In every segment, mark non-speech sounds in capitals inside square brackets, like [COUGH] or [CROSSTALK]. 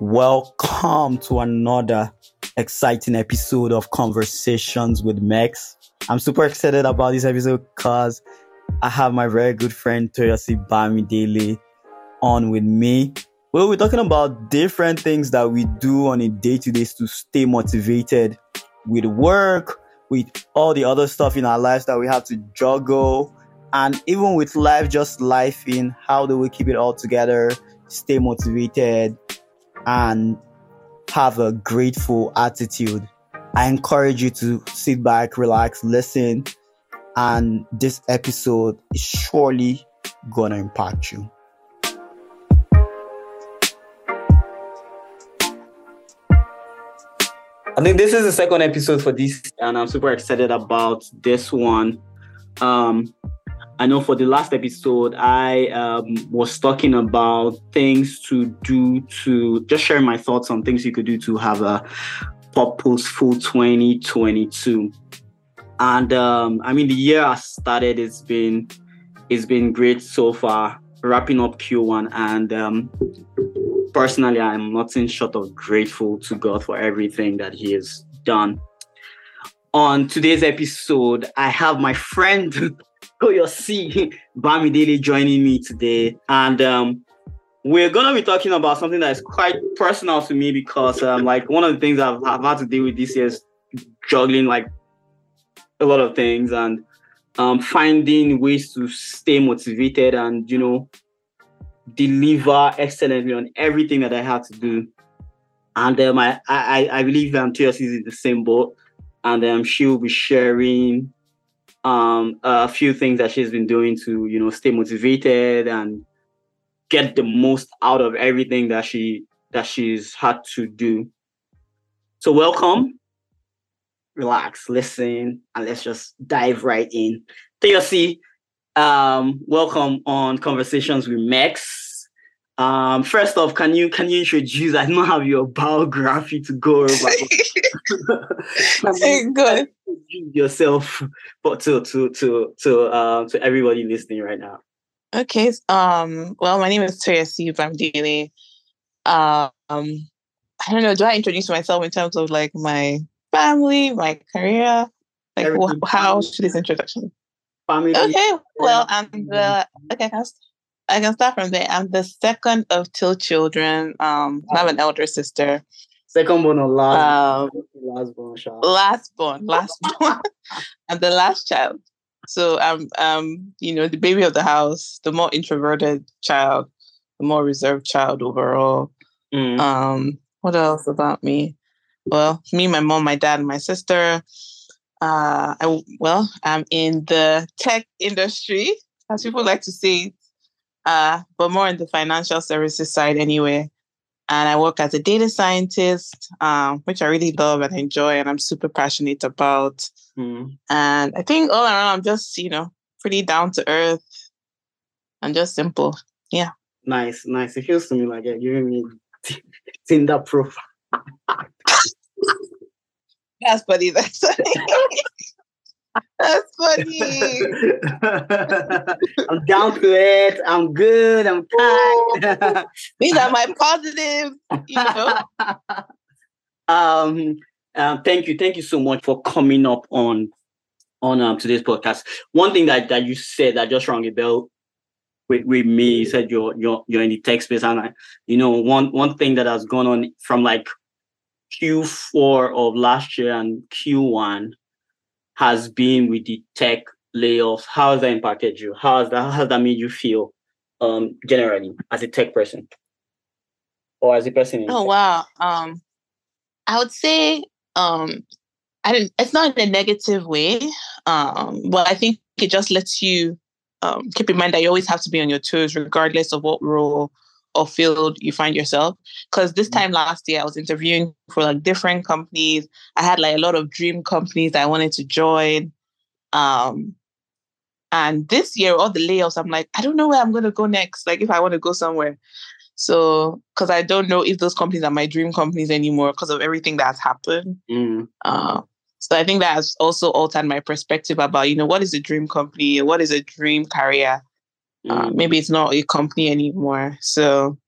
Welcome to another exciting episode of Conversations with Mex. I'm super excited about this episode because I have my very good friend Toyosi Bamidele on with me. Well, we're talking about different things that we do on a day to day to stay motivated with work, with all the other stuff in our lives that we have to juggle, and even with life, just life in how do we keep it all together, stay motivated, and have a grateful attitude. I encourage you to sit back, relax, listen, and this episode is surely gonna impact you. I think this is the second episode for this, and I'm super excited about this one. Um, I know for the last episode, I um, was talking about things to do to just share my thoughts on things you could do to have a purposeful 2022. And um, I mean, the year I started. It's been it's been great so far. Wrapping up Q1, and um, personally, I'm nothing short of grateful to God for everything that He has done. On today's episode, I have my friend [LAUGHS] Toyosi Bamidele joining me today. And um, we're going to be talking about something that is quite personal to me because, um, like, one of the things I've, I've had to deal with this year is juggling, like, a lot of things and um, finding ways to stay motivated and, you know, deliver excellently on everything that I have to do. And um, I, I, I believe um, Toyosi is in the same boat. And um, she'll be sharing um, a few things that she's been doing to, you know, stay motivated and get the most out of everything that she that she's had to do. So welcome, relax, listen, and let's just dive right in. Toyosi, um, welcome on Conversations with Max. Um, first off, can you can you introduce? I don't have your biography to go over. [LAUGHS] Good. Yourself, but to to to to uh, to everybody listening right now. Okay. Um. Well, my name is Toyosi Bamidele. Um. I don't know. Do I introduce myself in terms of like my family, my career? Like, wh- how should this introduction? Family. Okay. Well, I'm the okay. I can start from there. I'm the second of two children. Um, I have an elder sister. Second born or last? Um, last born, Sha. last born, last [LAUGHS] born. I'm the last child. So I'm um, you know, the baby of the house, the more introverted child, the more reserved child overall. Mm. Um, what else about me? Well, me, my mom, my dad, and my sister. Uh, I well, I'm in the tech industry, as people like to say, uh, but more in the financial services side anyway. And I work as a data scientist, um, which I really love and enjoy, and I'm super passionate about. Mm. And I think all around, I'm just, you know, pretty down to earth and just simple. Yeah. Nice, nice. It feels to me like you're giving me [LAUGHS] Tinder profile. That's funny. That's funny. [LAUGHS] That's funny. [LAUGHS] I'm down to it. I'm good. I'm kind. These are my positives, you know. [LAUGHS] um, um, thank you, thank you so much for coming up on on um, today's podcast. One thing that, that you said that just rang a bell with, with me. You said you're you're you're in the tech space, and I, you know one one thing that has gone on from like Q4 of last year and Q1 has been with the tech layoffs. How has that impacted you? How has that how has that made you feel um generally as a tech person? Or as a person in Oh tech? wow. Um I would say um I didn't it's not in a negative way. Um but I think it just lets you um keep in mind that you always have to be on your toes regardless of what role or field you find yourself. Because this time last year I was interviewing for like different companies. I had like a lot of dream companies that I wanted to join. Um and this year, all the layoffs, I'm like, I don't know where I'm going to go next. Like, if I want to go somewhere. So, because I don't know if those companies are my dream companies anymore because of everything that's happened. Mm. Uh, So I think that has also altered my perspective about, you know, what is a dream company? What is a dream career? Uh, mm. Maybe it's not your company anymore. So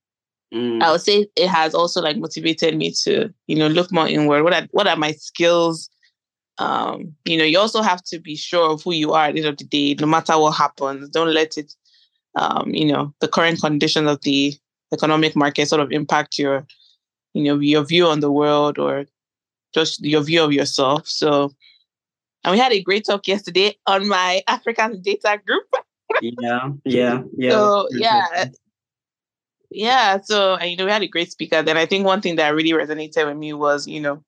mm. I would say it has also like motivated me to, you know, look more inward. What are, what are my skills? Um, you know, you also have to be sure of who you are at the end of the day, no matter what happens. Don't let it, um, you know, the current conditions of the economic market sort of impact your, you know, your view on the world or just your view of yourself. So, and we had a great talk yesterday on my [LAUGHS] African data group. Yeah, [LAUGHS] yeah, yeah. So yeah, yeah. So you know, we had a great speaker. Then I think one thing that really resonated with me was, you know,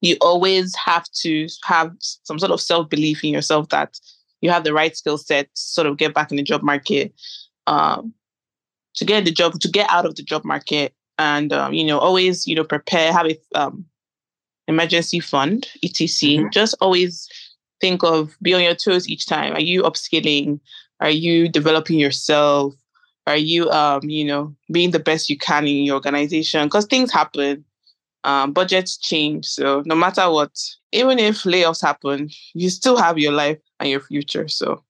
you always have to have some sort of self belief in yourself that you have the right skill set to sort of get back in the job market, um, to get the job, to get out of the job market, and um, you know, always you know prepare, have a um, emergency fund, etc. Mm-hmm. Just always think of be on your toes each time. Are you upskilling? Are you developing yourself? Are you, um, you know, being the best you can in your organization? Because things happen, um, budgets change. So no matter what, even if layoffs happen, you still have your life and your future. So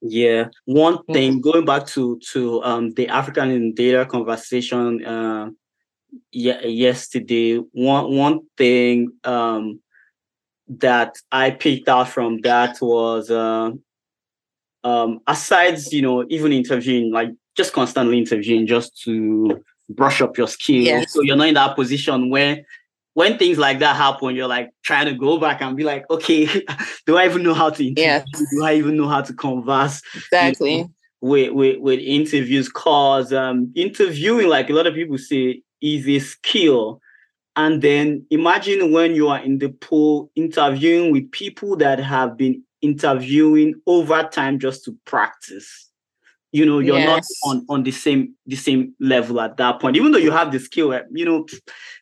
yeah, one thing going back to to um, the African in data conversation uh, yeah, yesterday, one one thing um, that I picked out from that was uh, um, aside, you know, even interviewing, like just constantly interviewing just to brush up your skills. Yes. So you're not in that position where when things like that happen, you're like trying to go back and be like, okay, [LAUGHS] do I even know how to interview? Yes. Do I even know how to converse? Exactly. You know, with, with, with interviews cause um interviewing like a lot of people say is a skill and then imagine when you are in the pool interviewing with people that have been interviewing over time just to practice. You know you're yes. not on on the same the same level at that point. Even though you have the skill eh, you know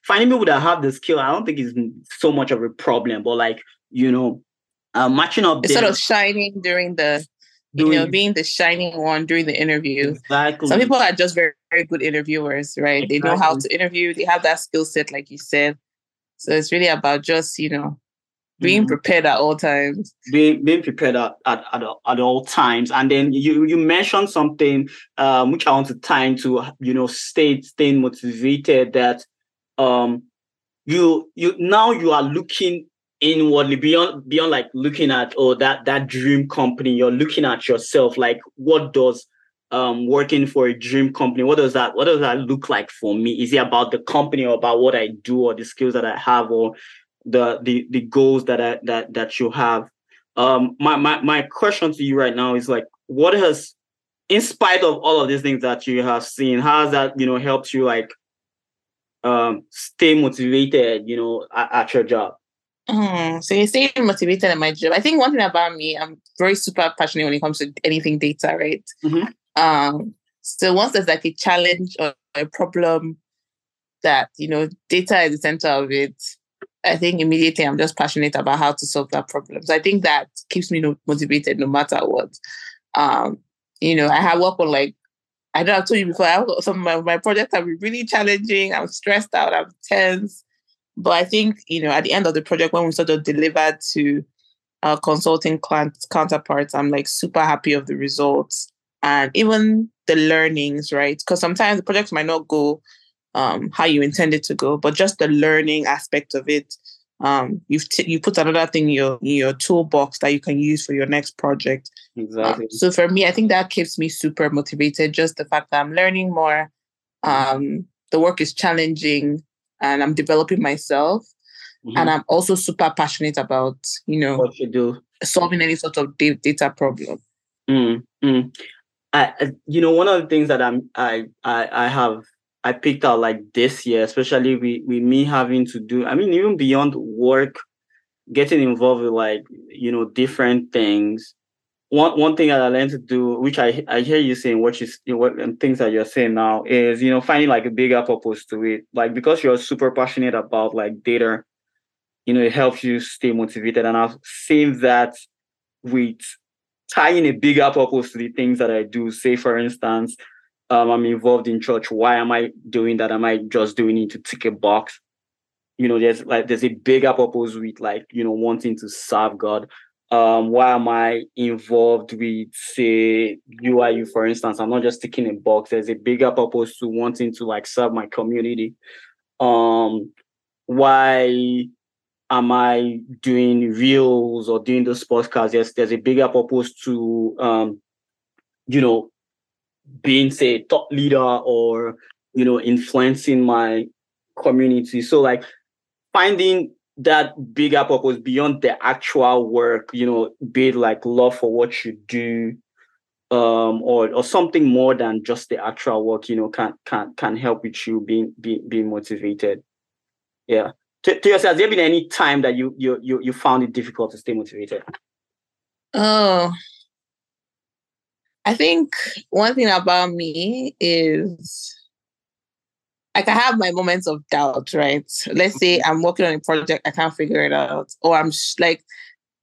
finding people that have the skill i don't think is so much of a problem but like you know uh, matching up it's sort of shining during the you know being the shining one during the interview. Exactly. Some people are just very very good interviewers right? Exactly. they know how to interview they have that skill set like you said. So it's really about just you know being mm-hmm. prepared at all times. Being being prepared at, at, at, at all times. And then you you mentioned something um, which i want to tie into you know stay staying motivated that um you you now you are looking inwardly beyond beyond like looking at oh that that dream company you're looking at yourself like what does um working for a dream company what does that what does that look like for me? Is it about the company or about what i do or the skills that i have or the the the goals that I, that that you have. Um, my my my question to you right now is like, what has, in spite of all of these things that you have seen, how has that you know helped you like, um, stay motivated, you know, at, at your job? Mm, so you stay motivated at my job. I think one thing about me, I'm very super passionate when it comes to anything data, right? Mm-hmm. Um, so once there's like a challenge or a problem that you know data is the center of it, I think immediately I'm just passionate about how to solve that problem. So I think that keeps me motivated no matter what. Um, you know, I have worked on like, I know I've told you before, I have some of my, my projects have been really challenging. I'm stressed out, I'm tense. But I think, you know, at the end of the project, when we sort of delivered to our consulting clients, counterparts, I'm like super happy of the results and even the learnings, right? Because sometimes the projects might not go um, how you intend it to go, but just the learning aspect of it. Um, you've t- you put another thing in your in your toolbox that you can use for your next project. Exactly. Um, so for me, I think that keeps me super motivated. Just the fact that I'm learning more, um, the work is challenging, and I'm developing myself. Mm-hmm. And I'm also super passionate about you know what you do solving any sort of data problem. Mm, mm. I, you know, one of the things that I'm I I, I have I picked out like this year, especially with, with me having to do, I mean, even beyond work, getting involved with like, you know, different things. One one thing that I learned to do, which I I hear you saying, what is what and things that you're saying now is, you know, finding like a bigger purpose to it. Like because you're super passionate about like data, you know, it helps you stay motivated. And I've seen that with tying a bigger purpose to the things that I do. Say, for instance, um, I'm involved in church. Why am I doing that? Am I just doing it to tick a box? you know, there's like there's a bigger purpose with like, you know, wanting to serve God. Um, why am I involved with say UIU, for instance? I'm not just ticking a box. There's a bigger purpose to wanting to like serve my community. Um, why am I doing reels or doing the podcast? Yes, there's a bigger purpose to um, you know, being say top leader or you know, influencing my community. So like finding that bigger purpose beyond the actual work, you know, be it like love for what you do, um, or or something more than just the actual work, you know, can can can help with you being being being motivated. Yeah. To, to yourself, has there been any time that you you you you found it difficult to stay motivated? Oh, I think one thing about me is like I have my moments of doubt, right? Let's say I'm working on a project, I can't figure it out, or I'm sh- like,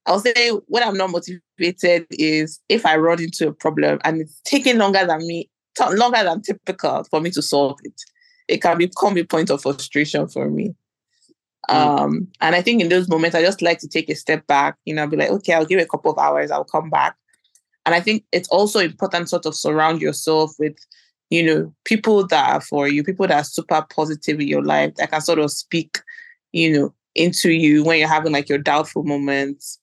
I'll say when I'm not motivated is if I run into a problem and it's taking longer than me, t- longer than typical for me to solve it. It can become a point of frustration for me. Mm. Um, and I think in those moments, I just like to take a step back, you know, be like, okay, I'll give it a couple of hours, I'll come back. And I think it's also important sort of surround yourself with you know, people that are for you, people that are super positive in your life that can sort of speak, you know, into you when you're having like your doubtful moments.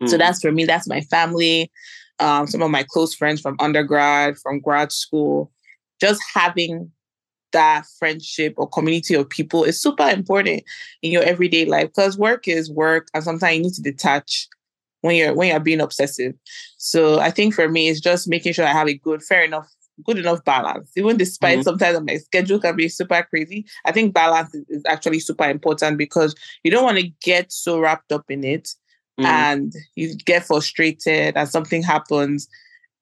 Mm. So that's for me, that's my family, um, some of my close friends from undergrad, from grad school. Just having that friendship or community of people is super important in your everyday life because work is work and sometimes you need to detach when you're when you're being obsessive. So I think for me it's just making sure I have a good, fair enough good enough balance. Even despite mm-hmm. sometimes my schedule can be super crazy, I think balance is, is actually super important because you don't want to get so wrapped up in it mm-hmm. and you get frustrated and something happens.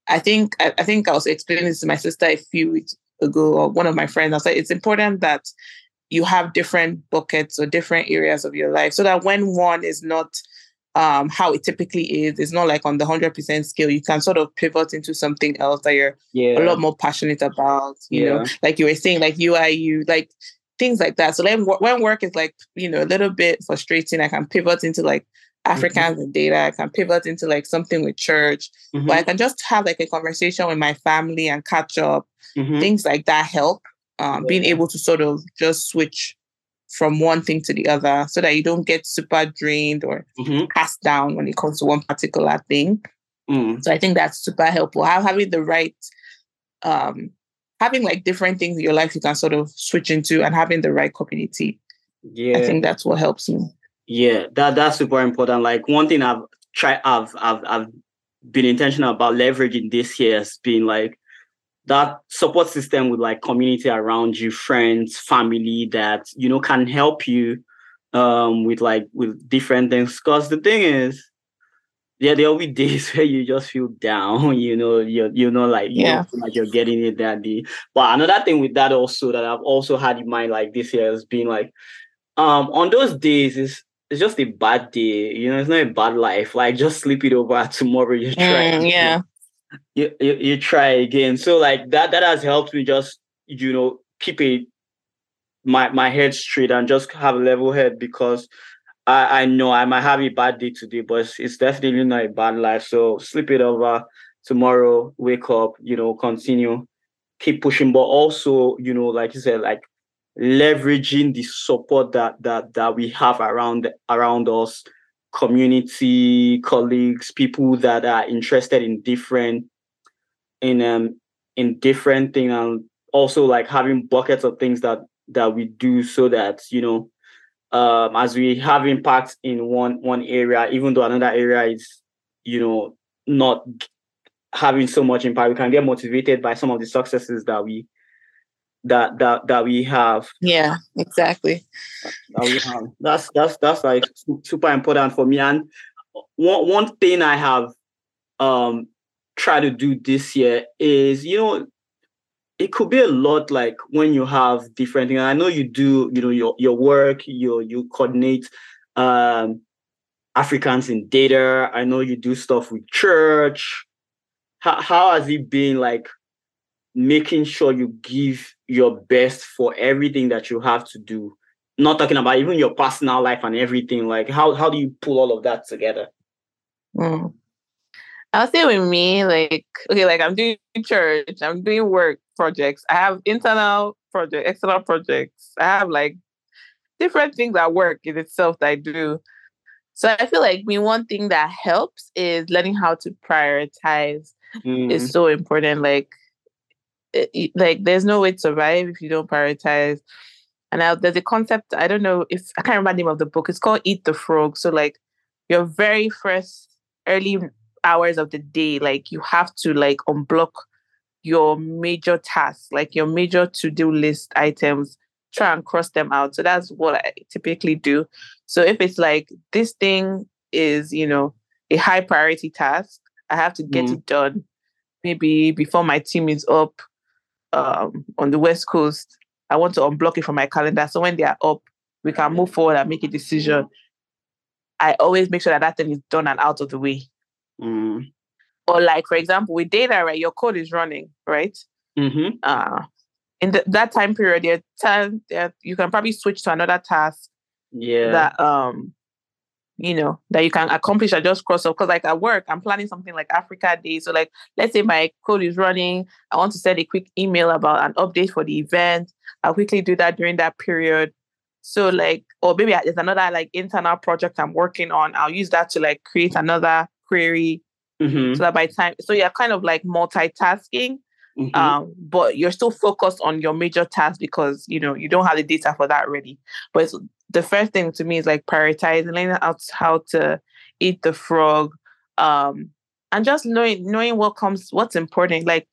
I think I, I, think I was explaining this to my sister a few weeks ago, or one of my friends. I said it's important that you have different buckets or different areas of your life so that when one is not um, how it typically is. It's not like on the 100% scale. You can sort of pivot into something else that you're yeah. a lot more passionate about, you yeah. know, like you were saying, like UIU, like things like that. So then when work is like, you know, a little bit frustrating, I can pivot into like Africans mm-hmm. and data. I can pivot into like something with church, mm-hmm. but I can just have like a conversation with my family and catch up. Mm-hmm. Things like that help. Um, yeah. Being able to sort of just switch from one thing to the other so that you don't get super drained or mm-hmm. cast down when it comes to one particular thing. Mm. So I think that's super helpful. having the right, um, having like different things in your life you can sort of switch into and having the right community. Yeah. I think that's what helps me. Yeah, that that's super important. Like one thing I've tried, I've I've I've been intentional about leveraging this year has been like that support system with like community around you, friends, family that you know can help you um with like with different things. Because the thing is, yeah, there'll be [LAUGHS] days where you just feel down, [LAUGHS] you know, you're you know, like you yeah. know, like you're getting it that day. But another thing with that also that I've also had in mind like this year has been like um on those days is it's just a bad day, you know, it's not a bad life. Like just sleep it over [LAUGHS] tomorrow. You try. Mm, yeah you, you, you try again. So like that that has helped me just you know keep it my my head straight and just have a level head because I, I know I might have a bad day today, but it's, it's definitely not a bad life. So sleep it over tomorrow, wake up, you know, continue, keep pushing, but also, you know, like you said, like leveraging the support that that that we have around around us community colleagues people that are interested in different in um in different things and also like having buckets of things that that we do so that you know um as we have impact in one one area even though another area is you know not having so much impact we can get motivated by some of the successes that we that that that we have. Yeah, exactly. That we have. That's that's that's like super important for me. And one one thing I have um tried to do this year is you know it could be a lot like when you have different things. I know you do, you know, your your work, you you coordinate um Africans in data. I know you do stuff with church. How how has it been like making sure you give your best for everything that you have to do not talking about even your personal life and everything. Like how how do you pull all of that together? Mm. I'll say with me, like, okay, like I'm doing church, I'm doing work projects. I have internal project, external projects. I have like different things at work in itself that I do. So I feel like me one thing that helps is learning how to prioritize mm. is so important. Like, it, like there's no way to survive if you don't prioritize. And now there's a concept I don't know if I can't remember the name of the book. It's called Eat the Frog. So like your very first early hours of the day, like you have to like unblock your major tasks, like your major to-do list items, try and cross them out. So that's what I typically do. So if it's like this thing is, you know, a high priority task, I have to get mm. it done maybe before my team is up um, on the West Coast. I want to unblock it from my calendar. So when they are up, we can move forward and make a decision. I always make sure that that thing is done and out of the way. Mm. Or like, for example, with data, right, your code is running, right? Mm-hmm. Uh, in the, that time period, there time you can probably switch to another task. Yeah. That um, you know, that you can accomplish at just cross off. Because like at work, I'm planning something like Africa Day. So like, let's say my code is running. I want to send a quick email about an update for the event. I'll quickly do that during that period. So like, or maybe there's another like internal project I'm working on. I'll use that to like create another query mm-hmm. so that by time so you're kind of like multitasking mm-hmm. um, but you're still focused on your major task because you know you don't have the data for that ready but the first thing to me is like prioritizing learning out how to eat the frog um, and just knowing knowing what comes what's important like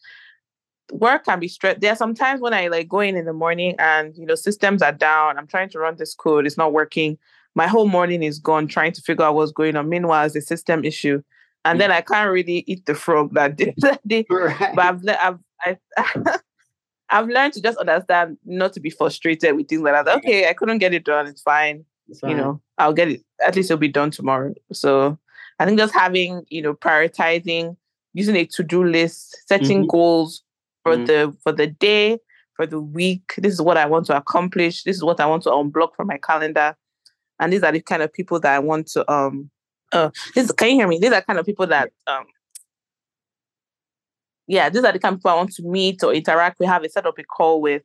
work can be stressed. There are some times when I like go in in the morning and you know systems are down. I'm trying to run this code, it's not working my whole morning is gone trying to figure out what's going on. Meanwhile, it's a system issue. And then I can't really eat the frog that day. [LAUGHS] That day. [LAUGHS] Right. But I've, I've, I've, [LAUGHS] I've learned to just understand not to be frustrated with things like that. Okay, I couldn't get it done. It's fine. It's fine. You know, I'll get it. At least it'll be done tomorrow. So I think just having, you know, prioritizing, using a to-do list, setting mm-hmm. goals for mm-hmm. the for the day, for the week. This is what I want to accomplish. This is what I want to unblock from my calendar and these are the kind of people that I want to um uh this can you hear me? These are kind of people that um yeah, these are the kind of people I want to meet or interact with, have a set up a call with.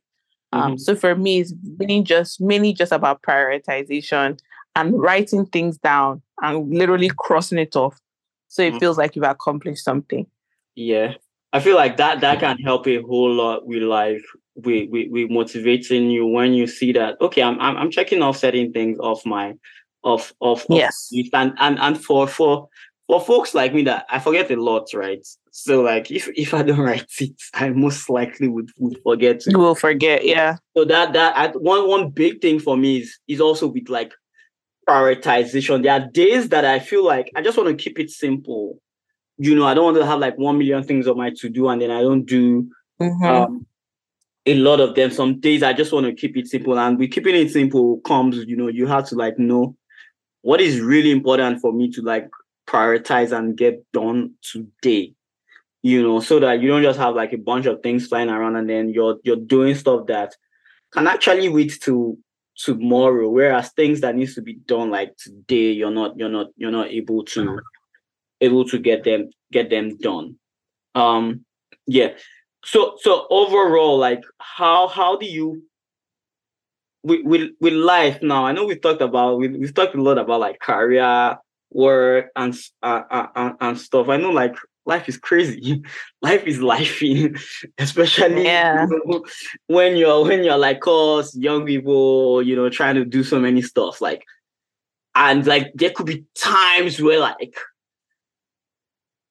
Um, mm-hmm. so for me, it's mainly just mainly just about prioritization and writing things down and literally crossing it off. So it mm-hmm. feels like you've accomplished something. Yeah. I feel like that that can help a whole lot with like we we we motivating you when you see that okay I'm I'm, I'm checking off certain things off my of of, of yes. and and and for for for folks like me that I forget a lot right? So like if if I don't [LAUGHS] write it I most likely would would forget you will forget yeah. So that that I, one one big thing for me is is also with like prioritization. There are days that I feel like I just want to keep it simple. You know I don't want to have like one million things on my to do and then I don't do mm-hmm. um, a lot of them. Some days I just want to keep it simple, and with keeping it simple comes, you know, you have to like know what is really important for me to like prioritize and get done today. You know, so that you don't just have like a bunch of things flying around and then you're you're doing stuff that can actually wait to tomorrow. Whereas things that needs to be done like today, you're not you're not you're not able to able to get them get them done. Um yeah so so overall like how how do you with with, with life now i know we've talked about we, we've talked a lot about like career work and uh, uh, and stuff i know like life is crazy [LAUGHS] life is life [LAUGHS] especially yeah. you [LAUGHS] know, when you're when you're like us young people you know trying to do so many stuff like and like there could be times where like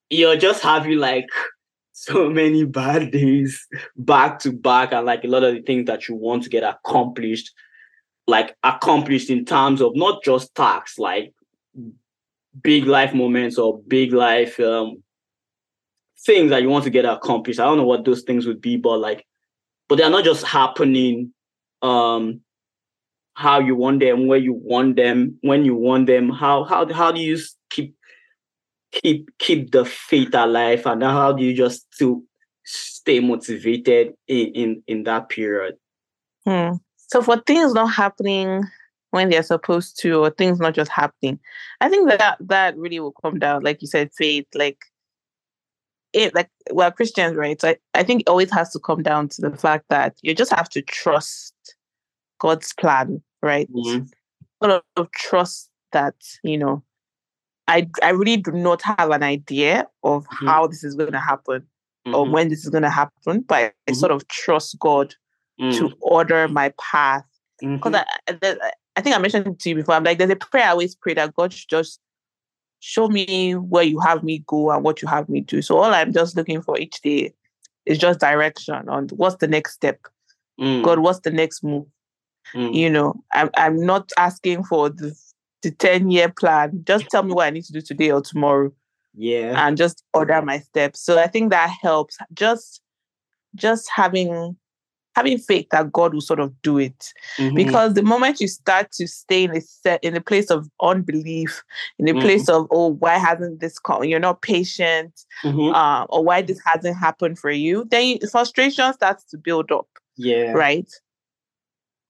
you're just having like so many bad [LAUGHS] days back to back and like a lot of the things that you want to get accomplished like accomplished in terms of not just tasks like big life moments or big life um, things that you want to get accomplished. I don't know what those things would be but like but they're not just happening um how you want them where you want them when you want them how how how do you keep keep the faith alive and how do you just to stay motivated in in, in that period hmm. So for things not happening when they're supposed to, or things not just happening, I think that that really will come down, like you said, faith. Like it, like well, Christians, right? So I, I think it always has to come down to the fact that you just have to trust God's plan, right? Mm-hmm. Sort of trust that you know. I I really do not have an idea of mm-hmm. how this is going to happen mm-hmm. or when this is going to happen, but I, I sort mm-hmm. of trust God mm. to order my path. Because mm-hmm. I, I, I think I mentioned to you before, I'm like, there's a prayer I always pray that God should just show me where you have me go and what you have me do. So all I'm just looking for each day is just direction on what's the next step. Mm. God, what's the next move? Mm. You know, I'm I'm not asking for the the 10 year plan. Just tell me what I need to do today or tomorrow. Yeah. And just order my steps. So I think that helps. Just just having having faith that God will sort of do it. Mm-hmm. Because the moment you start to stay in a set in a place of unbelief, in a mm-hmm. place of oh, why hasn't this come? You're not patient, mm-hmm. uh, or why this hasn't happened for you, then you, frustration starts to build up. Yeah. Right.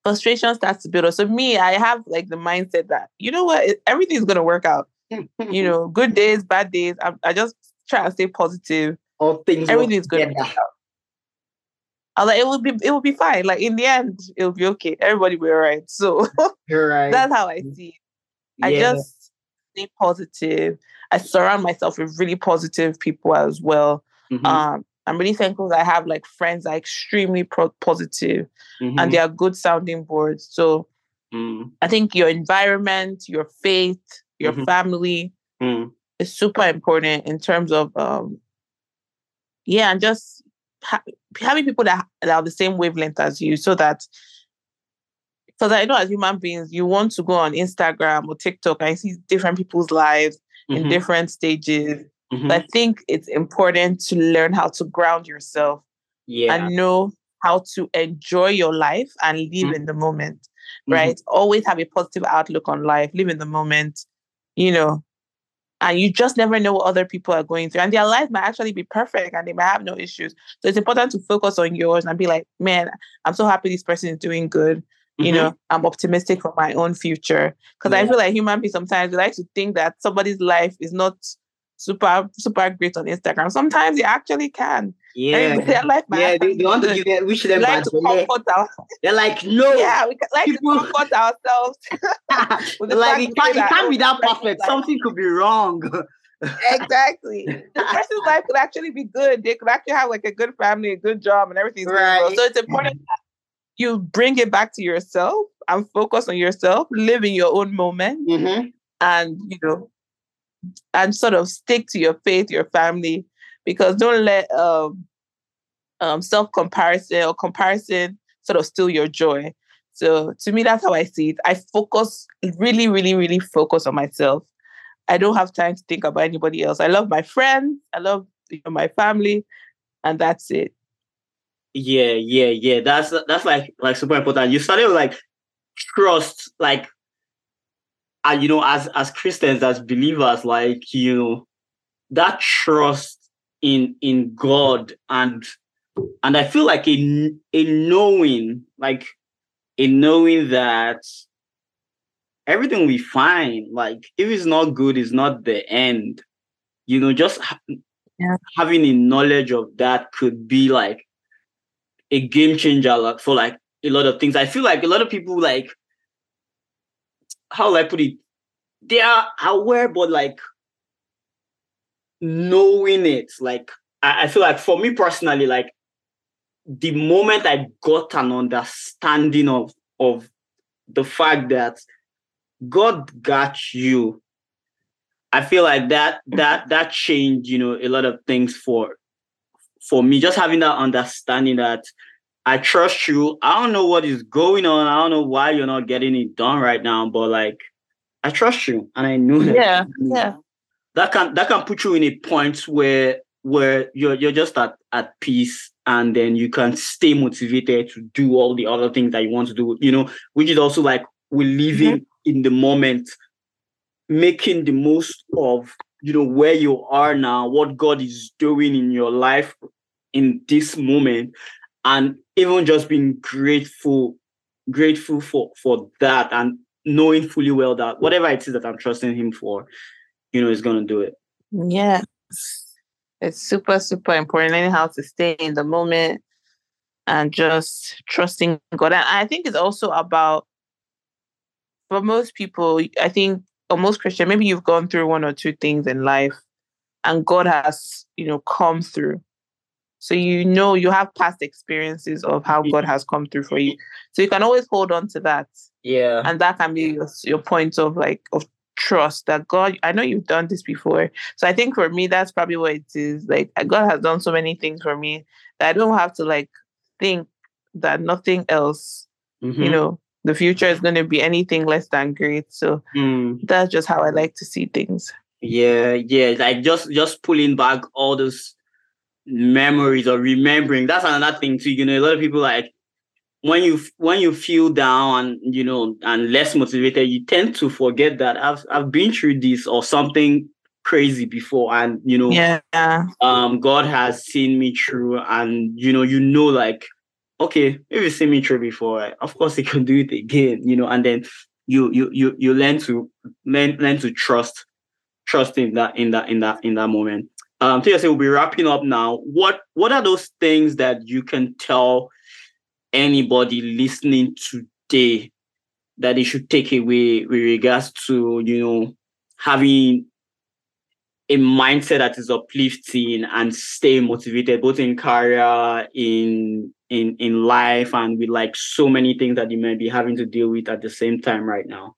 Frustration starts to build up. So me, I have like the mindset that you know what, it, everything's gonna work out. you [LAUGHS] know, good days, bad days. I, I just try to stay positive. All things. Everything's gonna work out I was like, it will be it will be fine. Like in the end, it'll be okay. Everybody will be all right. [LAUGHS] So You're right. that's how I see it. I just stay positive. I surround myself with really positive people as well. Mm-hmm. Um, I'm really thankful that I have like friends that are extremely pro- positive mm-hmm. and they are good sounding boards. So mm. I think your environment, your faith, your mm-hmm. family mm. is super important in terms of um, yeah, and just ha- having people that, that are the same wavelength as you so that because I know as human beings, you want to go on Instagram or TikTok and see different people's lives mm-hmm. in different stages. Mm-hmm. But I think it's important to learn how to ground yourself yeah. and know how to enjoy your life and live mm-hmm. in the moment, right? Mm-hmm. Always have a positive outlook on life, live in the moment, you know, and you just never know what other people are going through and their life might actually be perfect and they might have no issues so it's important to focus on yours and be like man i'm so happy this person is doing good you mm-hmm. know i'm optimistic for my own future because yeah. i feel like human beings sometimes we like to think that somebody's life is not super super great on instagram sometimes it actually can yeah, their [LAUGHS] life yeah, they, they want to give them, wish them like to comfort our, [LAUGHS] They're like, no. Yeah, we can, like people, to comfort ourselves. [LAUGHS] like, it can't, it can't be that perfect. Something could be wrong. exactly. The person's life could actually be good. They could actually have like a good family, a good job, and everything's right. Well. So it's important that you bring it back to yourself and focus on yourself, live in your own moment, mm-hmm. and you know, and sort of stick to your faith, your family, because don't let um, um, self comparison or comparison sort of steal your joy. So to me, that's how I see it. I focus, really, really, really focus on myself. I don't have time to think about anybody else. I love my friends, I love you know, my family, and that's it. Yeah, yeah, yeah. That's that's like like super important. You started with like trust, like you know, as as Christians, as believers, like you know, that trust in in God and and I feel like in in knowing like in knowing that everything we find like if it's not good it's not the end. You know just ha- yeah. having a knowledge of that could be like a game changer like, for like a lot of things. I feel like a lot of people like how will i put it they are aware but like knowing it, like I, I feel like for me personally, like the moment I got an understanding of of the fact that God got you, I feel like that that that changed, you know, a lot of things for for me. Just having that understanding that I trust you. I don't know what is going on. I don't know why you're not getting it done right now, but like I trust you and I know that. Yeah, yeah that can that can put you in a point where where you're you're just at, at peace and then you can stay motivated to do all the other things that you want to do, you know, which is also like we're living mm-hmm. in the moment, making the most of you know where you are now, what God is doing in your life in this moment, and even just being grateful grateful for for that and knowing fully well that whatever it is that I'm trusting him for, you know, is gonna do it. Yeah. It's super, super important learning how to stay in the moment and just trusting God. And I think it's also about for most people, I think or most Christian, maybe you've gone through one or two things in life and God has, you know, come through. So you know you have past experiences of how God has come through for you. So you can always hold on to that. Yeah. And that can be your, your point of like of trust that God, I know you've done this before. So I think for me, that's probably what it is. Like God has done so many things for me that I don't have to like think that nothing else, mm-hmm. you know, the future is going to be anything less than great. So mm. that's just how I like to see things. Yeah, yeah, like just just pulling back all those memories or remembering. That's another thing too. You know, a lot of people like when you when you feel down and you know and less motivated, you tend to forget that I've I've been through this or something crazy before and you know yeah um god has seen me through and you know you know like okay, if you see me through before, of course [LAUGHS] he can do it again, you know, and then you you you you learn to learn learn to trust trust in that in that in that in that moment. Um, so we'll be wrapping up now. What what are those things that you can tell anybody listening today that they should take away with regards to you know having a mindset that is uplifting and stay motivated both in career in in in life and with like so many things that you may be having to deal with at the same time right now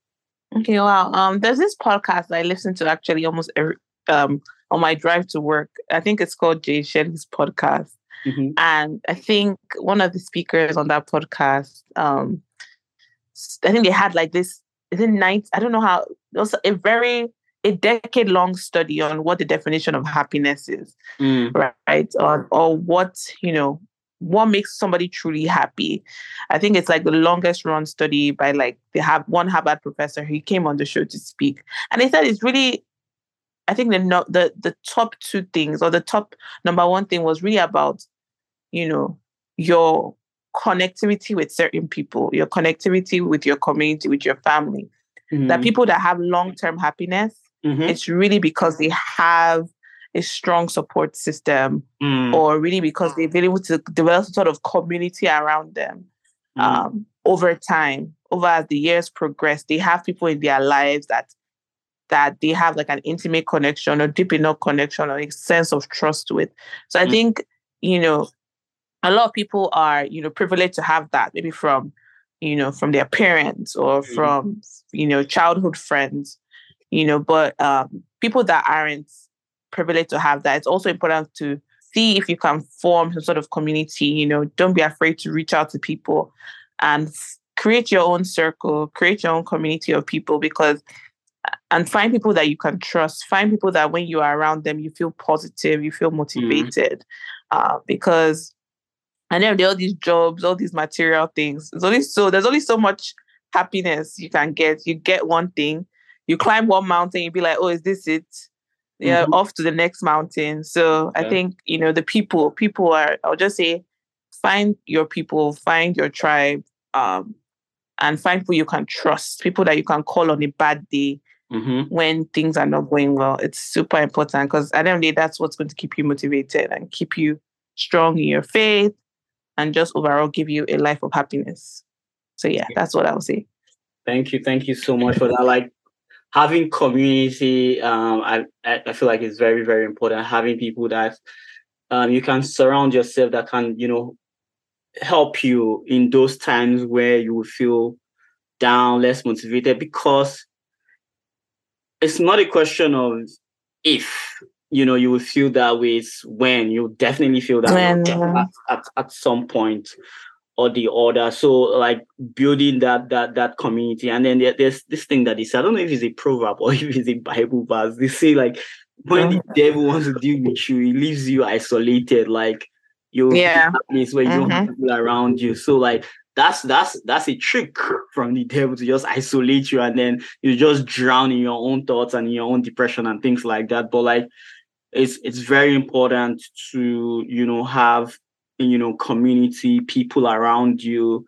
okay wow um there's this podcast i listen to actually almost every um on my drive to work i think it's called jay shetty's podcast mm-hmm. and i think one of the speakers on that podcast um i think they had like this is it night i don't know how it was a very a decade long study on what the definition of happiness is, mm. right? Or, or what, you know, what makes somebody truly happy. I think it's like the longest run study by like they have one Harvard professor. He came on the show to speak, and they said it's really. I think the the the top two things or the top number one thing was really about, you know, your connectivity with certain people, your connectivity with your community, with your family. Mm-hmm. That people that have long term happiness Mm-hmm. It's really because they have a strong support system mm. or really because they've been able to develop some sort of community around them mm. um, over time over as the years progress they have people in their lives that that they have like an intimate connection or deep enough connection or a sense of trust with so i mm. think you know a lot of people are you know privileged to have that maybe from you know from their parents or mm. from you know childhood friends you know, but um, people that aren't privileged to have that, it's also important to see if you can form some sort of community. You know, don't be afraid to reach out to people and create your own circle, create your own community of people because and find people that you can trust. Find people that when you are around them, you feel positive, you feel mm-hmm. motivated. Mm-hmm. Uh, because and then there are all these jobs, all these material things. There's only so there's only so much happiness you can get. You get one thing, you climb one mountain, you'd be like, oh, is this it? Yeah, mm-hmm. off to the next mountain. So yeah. I think, you know, the people, people are, I'll just say, find your people, find your tribe, um, and find people you can trust, people that you can call on a bad day mm-hmm. when things are not going well. It's super important because at the end of the day, that's what's going to keep you motivated and keep you strong in your faith and just overall give you a life of happiness. So yeah, that's what I'll say. Thank you. Thank you so much for that. Like having community, um, I, I feel like it's very, very important. Having people that um, you can surround yourself that can, you know, help you in those times where you feel down, less motivated, because it's not a question of if you know you will feel that way. It's when you definitely feel that when, at, at, at some point or the other. So like building that that that community. And then there, there's this thing that is I don't know if it's a proverb or [LAUGHS] if it's a Bible verse. They say like when the devil wants to deal with you, he leaves you isolated. Like you yeah place where you mm-hmm. don't have people around you. So like that's that's that's a trick from the devil to just isolate you and then you just drown in your own thoughts and your own depression and things like that. But like it's it's very important to you know have you know community people around you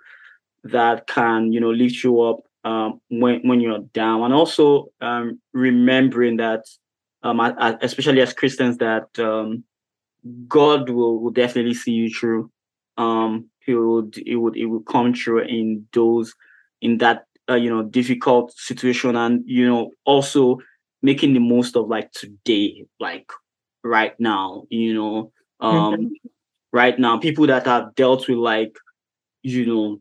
that can you know lift you up um, when when you're down, and also um, remembering that, um, especially as Christians, that um, God will, will definitely see you through. Um, he would it would it would come through in those in that uh, you know difficult situation, and you know also making the most of like today, like right now, you know, um, mm-hmm. right now, people that have dealt with like you know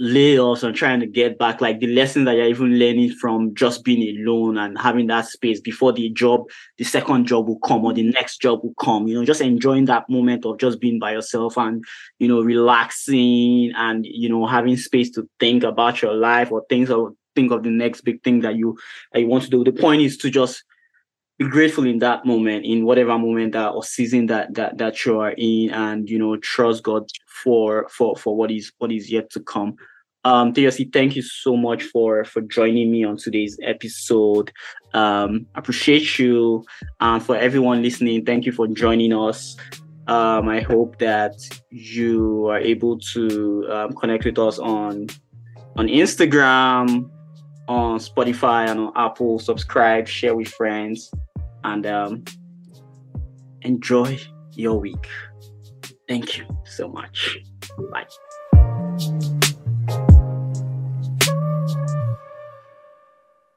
layoffs and trying to get back, like the lessons that you're even learning from just being alone and having that space before the job, the second job will come or the next job will come, you know, just enjoying that moment of just being by yourself and, you know, relaxing and, you know, having space to think about your life or things or think of the next big thing that you that you want to do. The point is to just be grateful in that moment, in whatever moment that or season that that that you are in, and you know, trust God for for for what is what is yet to come. Um, thank you so much for for joining me on today's episode. Um, appreciate you, and for everyone listening, thank you for joining us. Um, I hope that you are able to um, connect with us on on Instagram, on Spotify, and on Apple. Subscribe, share with friends, and um, enjoy your week. Thank you so much. Bye.